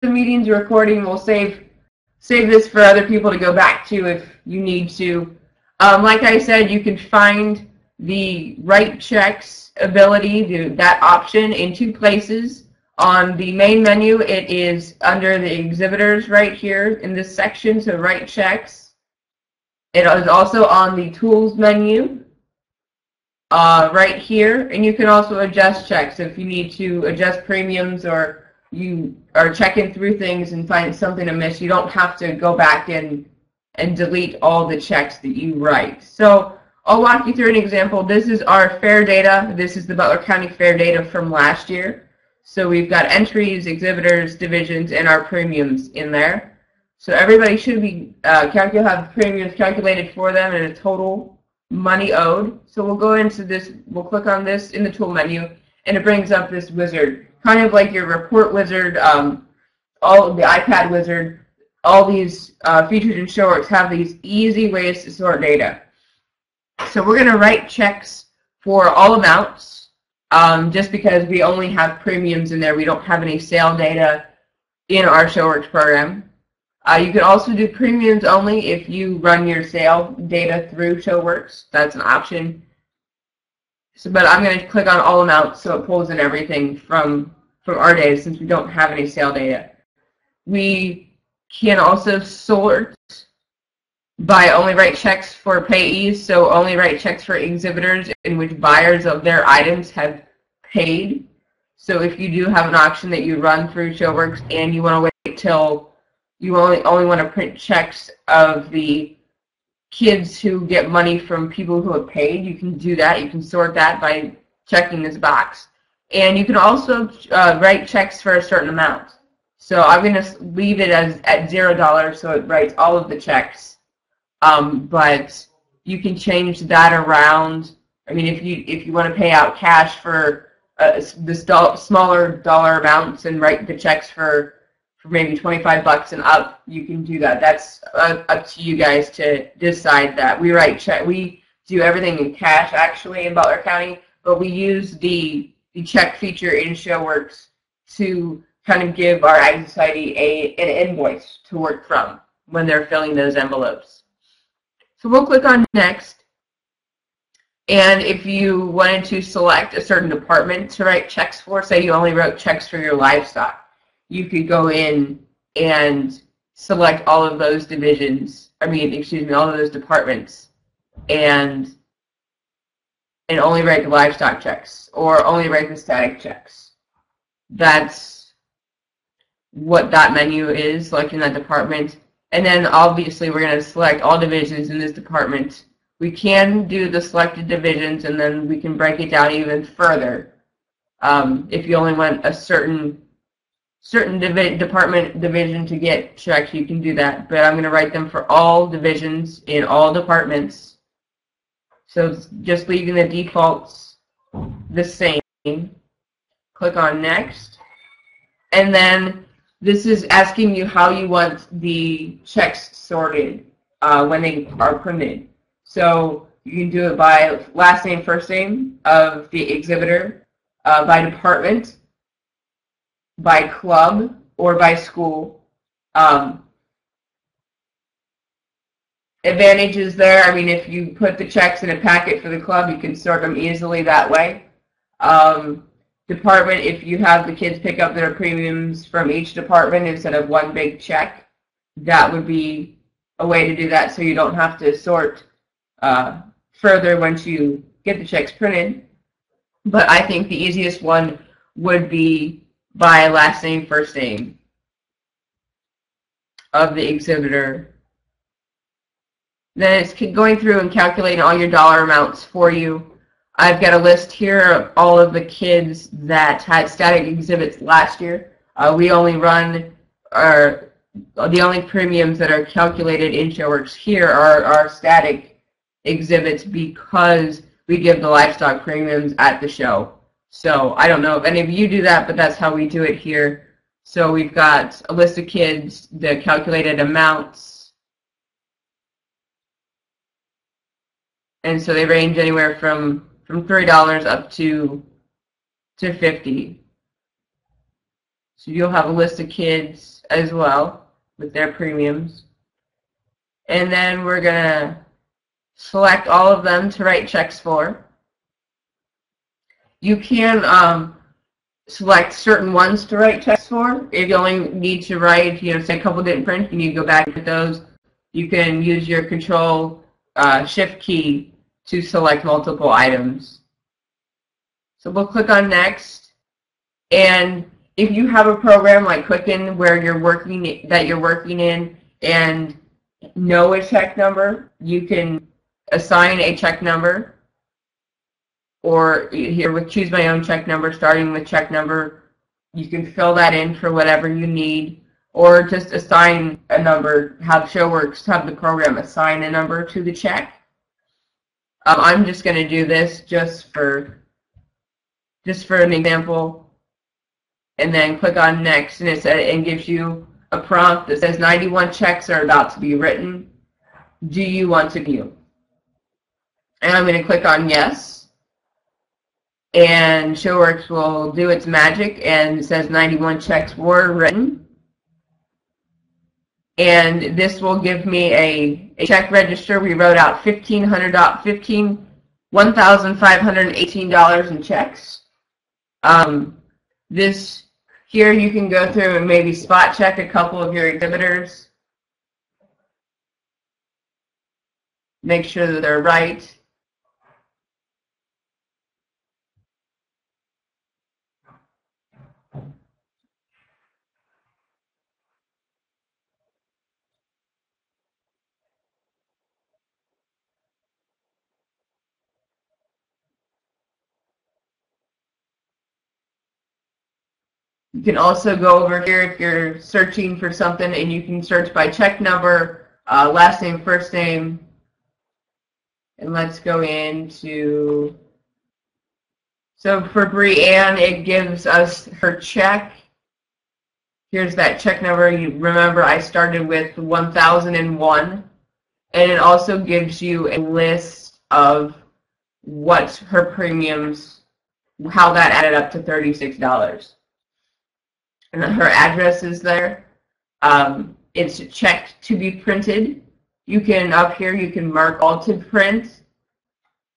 the meeting's recording, we'll save save this for other people to go back to if you need to. Um, like I said, you can find the write checks ability, the, that option in two places. On the main menu, it is under the exhibitors right here in this section, so write checks. It is also on the tools menu uh, right here, and you can also adjust checks if you need to adjust premiums or you are checking through things and find something amiss. You don't have to go back and and delete all the checks that you write. So I'll walk you through an example. This is our fair data. This is the Butler County fair data from last year. So we've got entries, exhibitors, divisions, and our premiums in there. So everybody should be uh, calculate have premiums calculated for them and a total money owed. So we'll go into this. We'll click on this in the tool menu, and it brings up this wizard, kind of like your report wizard, um, all the iPad wizard. All these uh, features in ShoWorks have these easy ways to sort data. So we're going to write checks for all amounts um, just because we only have premiums in there. We don't have any sale data in our ShoWorks program. Uh, you can also do premiums only if you run your sale data through ShoWorks. That's an option. So, but I'm going to click on all amounts so it pulls in everything from, from our data since we don't have any sale data. We can also sort by only write checks for payees, so only write checks for exhibitors in which buyers of their items have paid. So if you do have an auction that you run through ShoWorks and you want to wait till you only only want to print checks of the kids who get money from people who have paid, you can do that. You can sort that by checking this box. And you can also uh, write checks for a certain amount. So I'm going to leave it as at zero dollars, so it writes all of the checks um, but you can change that around. I mean, if you if you want to pay out cash for uh, this do smaller dollar amounts and write the checks for for maybe 25 bucks and up, you can do that. That's uh, up to you guys to decide that. We write check. We do everything in cash actually in Butler County, but we use the the check feature in ShoWorks to kind of give our Ag Society a an invoice to work from when they're filling those envelopes. So we'll click on next. And if you wanted to select a certain department to write checks for, say you only wrote checks for your livestock, you could go in and select all of those divisions, I mean, excuse me, all of those departments and and only rank livestock checks or only rank the static checks. That's what that menu is, selecting that department. And then obviously we're going to select all divisions in this department. We can do the selected divisions and then we can break it down even further. Um, if you only want a certain certain department division to get checks, you can do that. But I'm going to write them for all divisions in all departments. So just leaving the defaults the same. Click on next. And then this is asking you how you want the checks sorted uh, when they are printed. So you can do it by last name, first name of the exhibitor, uh, by department, by club, or by school. Um, advantages there. I mean, if you put the checks in a packet for the club, you can sort them easily that way. Um, department, if you have the kids pick up their premiums from each department instead of one big check, that would be a way to do that so you don't have to sort uh, further once you get the checks printed. But I think the easiest one would be by last name, first name of the exhibitor. Then it's going through and calculating all your dollar amounts for you I've got a list here of all of the kids that had static exhibits last year. Uh, we only run our the only premiums that are calculated in ShoWorks here are our static exhibits because we give the livestock premiums at the show. So I don't know if any of you do that, but that's how we do it here. So we've got a list of kids, the calculated amounts, and so they range anywhere from from three dollars up to to fifty. So you'll have a list of kids as well with their premiums. And then we're going to select all of them to write checks for. You can um, select certain ones to write checks for. If you only need to write, you know, say a couple didn't print, you need to go back to those. You can use your control uh, shift key to select multiple items. So we'll click on next. And if you have a program like Quicken where you're working that you're working in and know a check number, you can assign a check number or here with choose my own check number, starting with check number, you can fill that in for whatever you need or just assign a number, have ShoWorks have the program assign a number to the check. Um, I'm just going to do this just for just for an example and then click on next and it says and gives you a prompt that says 91 checks are about to be written. Do you want to view? And I'm going to click on yes. And ShoWorks will do its magic and says 91 checks were written. And this will give me a, a check register. We wrote out $1,500, 15, $1,518 in checks. Um, this here you can go through and maybe spot check a couple of your exhibitors. Make sure that they're right. You can also go over here if you're searching for something and you can search by check number, uh, last name, first name. And let's go into, so for Brianne, it gives us her check. Here's that check number. You remember I started with 1001. And it also gives you a list of what her premiums, how that added up to $36 and her address is there. Um, it's checked to be printed. You can, up here, you can mark all to print,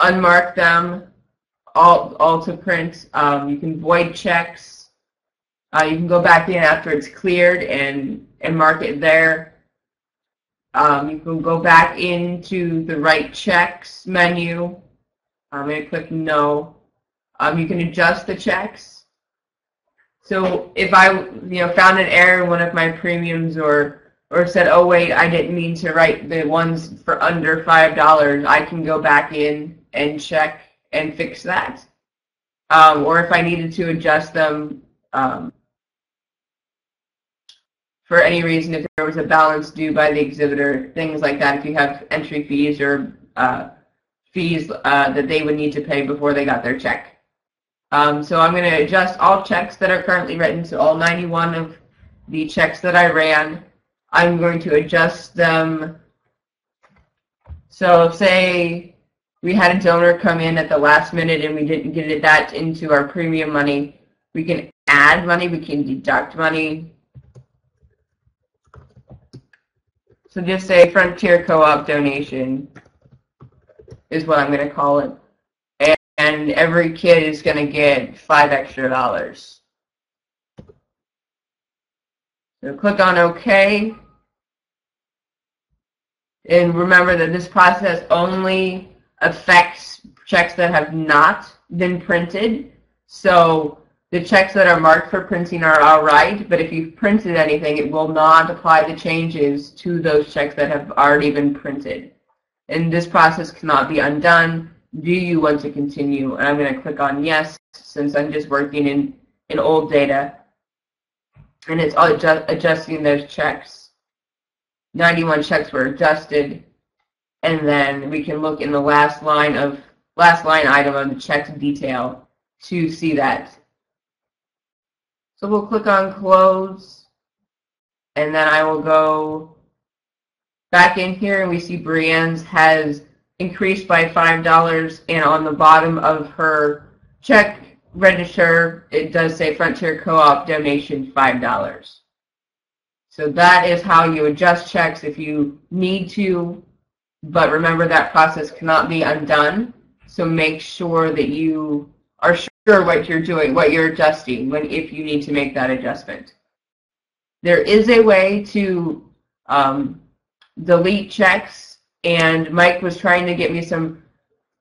unmark them, all, all to print. Um, you can void checks. Uh, you can go back in after it's cleared and, and mark it there. Um, you can go back into the write checks menu. I'm going to click no. Um, you can adjust the checks. So if I, you know, found an error in one of my premiums or or said, oh wait, I didn't mean to write the ones for under five dollars, I can go back in and check and fix that. Um, or if I needed to adjust them um, for any reason, if there was a balance due by the exhibitor, things like that. If you have entry fees or uh, fees uh, that they would need to pay before they got their check. Um, so I'm going to adjust all checks that are currently written, so all 91 of the checks that I ran. I'm going to adjust them. So say we had a donor come in at the last minute and we didn't get it that into our premium money. We can add money, we can deduct money. So just say Frontier Co-op donation is what I'm going to call it and every kid is going to get five extra dollars. So click on OK. And remember that this process only affects checks that have not been printed. So the checks that are marked for printing are all right, but if you've printed anything, it will not apply the changes to those checks that have already been printed. And this process cannot be undone do you want to continue? And I'm going to click on yes, since I'm just working in, in old data. And it's adjust, adjusting those checks. 91 checks were adjusted. And then we can look in the last line of last line item of the check detail to see that. So we'll click on close. And then I will go back in here and we see Brienne's has increased by $5 and on the bottom of her check register, it does say Frontier Co-op donation $5. So that is how you adjust checks if you need to, but remember that process cannot be undone. So make sure that you are sure what you're doing, what you're adjusting when if you need to make that adjustment. There is a way to um, delete checks, and Mike was trying to get me some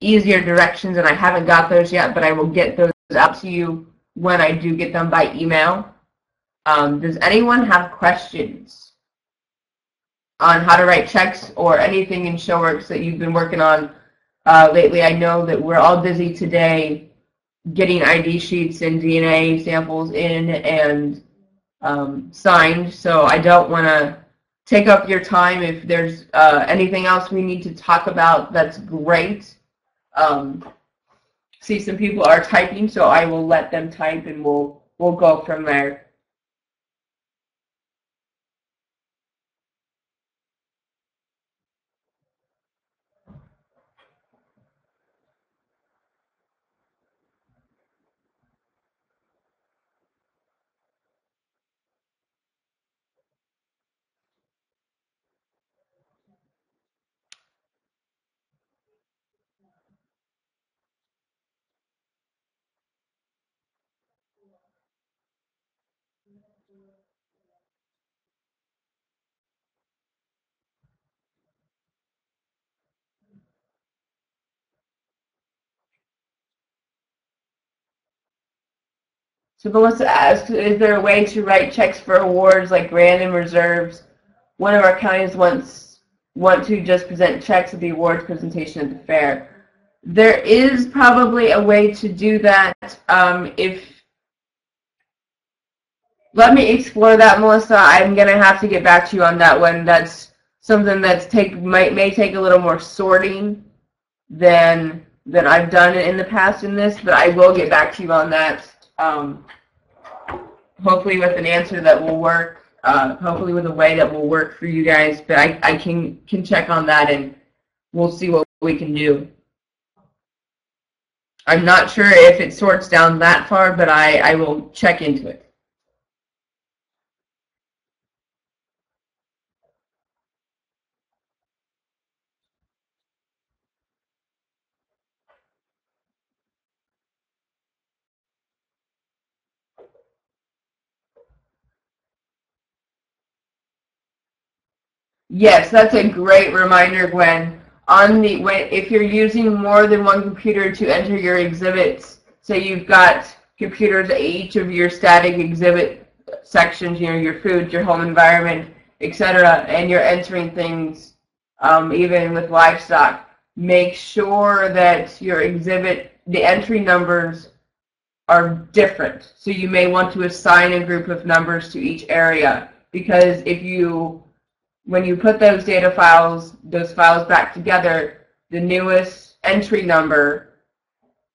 easier directions, and I haven't got those yet, but I will get those out to you when I do get them by email. Um, does anyone have questions on how to write checks or anything in ShoWorks that you've been working on uh, lately? I know that we're all busy today getting ID sheets and DNA samples in and um, signed, so I don't want to take up your time. If there's uh, anything else we need to talk about, that's great. Um, see, some people are typing, so I will let them type and we'll we'll go from there. So Melissa asks, is there a way to write checks for awards like random reserves? One of our counties wants want to just present checks at the awards presentation at the fair. There is probably a way to do that. Um, if let me explore that, Melissa. I'm gonna have to get back to you on that one. That's something that's take might may take a little more sorting than than I've done in the past in this, but I will get back to you on that um, hopefully with an answer that will work. Uh, hopefully with a way that will work for you guys. But I, I can can check on that and we'll see what we can do. I'm not sure if it sorts down that far, but I, I will check into it. Yes, that's a great reminder, Gwen. On the when if you're using more than one computer to enter your exhibits, say you've got computers at each of your static exhibit sections, you know, your food, your home environment, etc., and you're entering things um, even with livestock, make sure that your exhibit, the entry numbers are different. So you may want to assign a group of numbers to each area because if you when you put those data files, those files back together, the newest entry number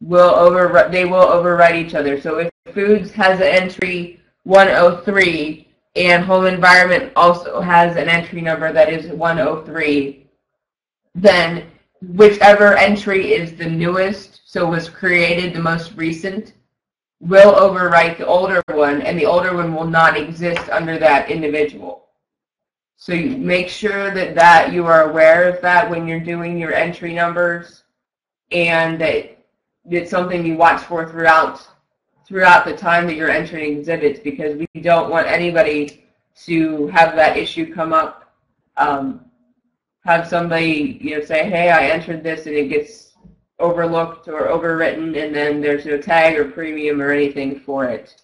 will over they will overwrite each other. So if foods has an entry 103 and home environment also has an entry number that is 103, then whichever entry is the newest, so was created the most recent, will overwrite the older one, and the older one will not exist under that individual. So make sure that, that you are aware of that when you're doing your entry numbers and that it's something you watch for throughout throughout the time that you're entering exhibits because we don't want anybody to have that issue come up. Um, have somebody you know say, hey, I entered this and it gets overlooked or overwritten and then there's no tag or premium or anything for it.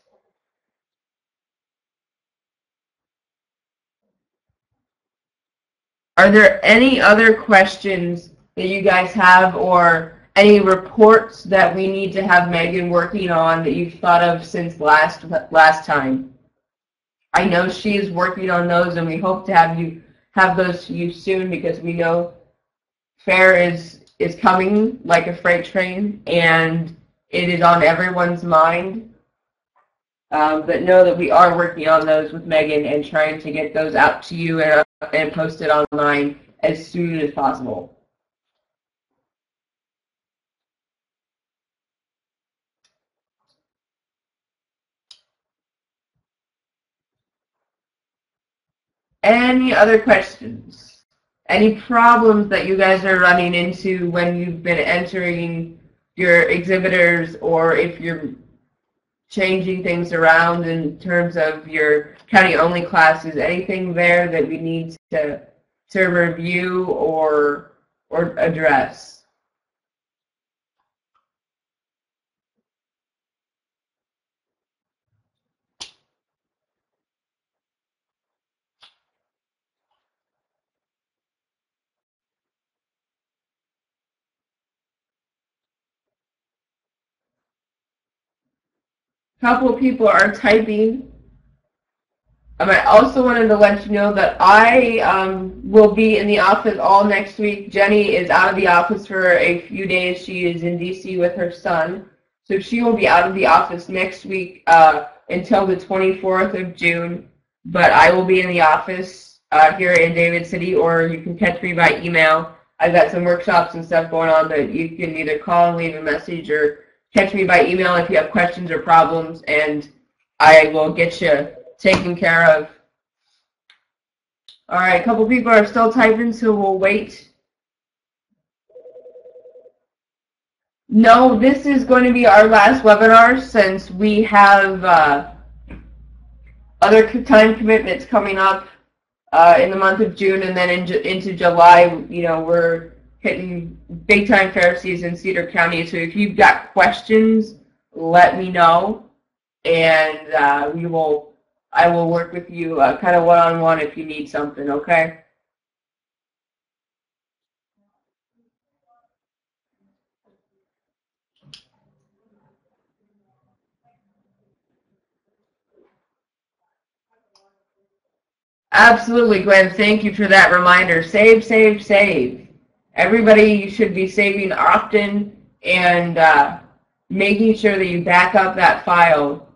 Are there any other questions that you guys have or any reports that we need to have Megan working on that you've thought of since last last time? I know she is working on those and we hope to have you have those to you soon because we know fair is is coming like a freight train and it is on everyone's mind. Um, but know that we are working on those with Megan and trying to get those out to you and and post it online as soon as possible. Any other questions? Any problems that you guys are running into when you've been entering your exhibitors or if you're changing things around in terms of your county-only classes? Anything there that we need to, to review or, or address? Couple people are typing. Um, I also wanted to let you know that I um, will be in the office all next week. Jenny is out of the office for a few days. She is in D.C. with her son. So she will be out of the office next week uh, until the 24th of June. But I will be in the office uh, here in David City, or you can catch me by email. I've got some workshops and stuff going on that you can either call and leave a message or catch me by email if you have questions or problems, and I will get you taken care of. All right, a couple people are still typing, so we'll wait. No, this is going to be our last webinar since we have uh, other time commitments coming up uh, in the month of June and then in, into July. You know, we're hitting big time fair season, Cedar County. So if you've got questions, let me know, and uh, we will. I will work with you uh, kind of one on one if you need something. Okay. Absolutely, Gwen. Thank you for that reminder. Save, save, save everybody should be saving often and uh, making sure that you back up that file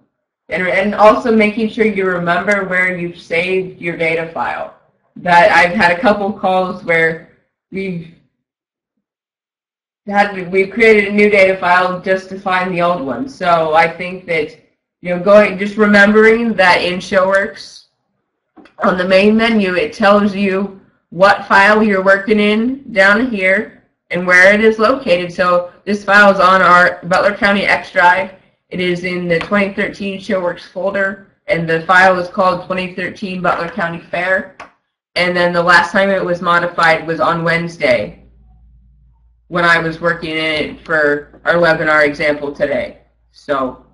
and, and also making sure you remember where you've saved your data file. That I've had a couple calls where we've had we've created a new data file just to find the old one. So I think that you know going just remembering that in ShoWorks on the main menu it tells you what file you're working in down here and where it is located. So this file is on our Butler County X drive. It is in the 2013 ShoWorks folder, and the file is called 2013 Butler County Fair. And then the last time it was modified was on Wednesday when I was working in it for our webinar example today. So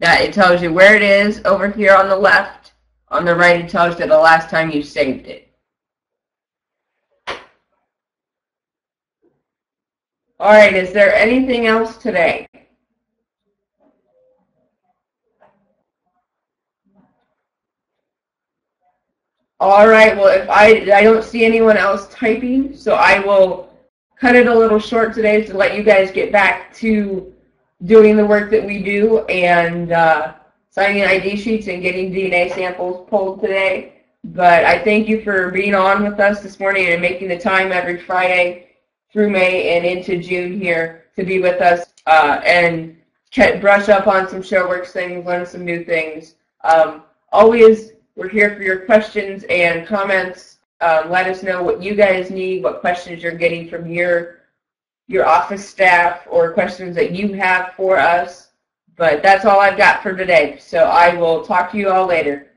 that it tells you where it is over here on the left. On the right, it tells you the last time you saved it. All right, is there anything else today? All right, well, if I, I don't see anyone else typing, so I will cut it a little short today to let you guys get back to doing the work that we do and uh, signing ID sheets and getting DNA samples pulled today. But I thank you for being on with us this morning and making the time every Friday through May and into June here to be with us uh, and brush up on some ShoWorks things, learn some new things. Um, always, we're here for your questions and comments. Um, let us know what you guys need, what questions you're getting from your your office staff, or questions that you have for us. But that's all I've got for today. So I will talk to you all later.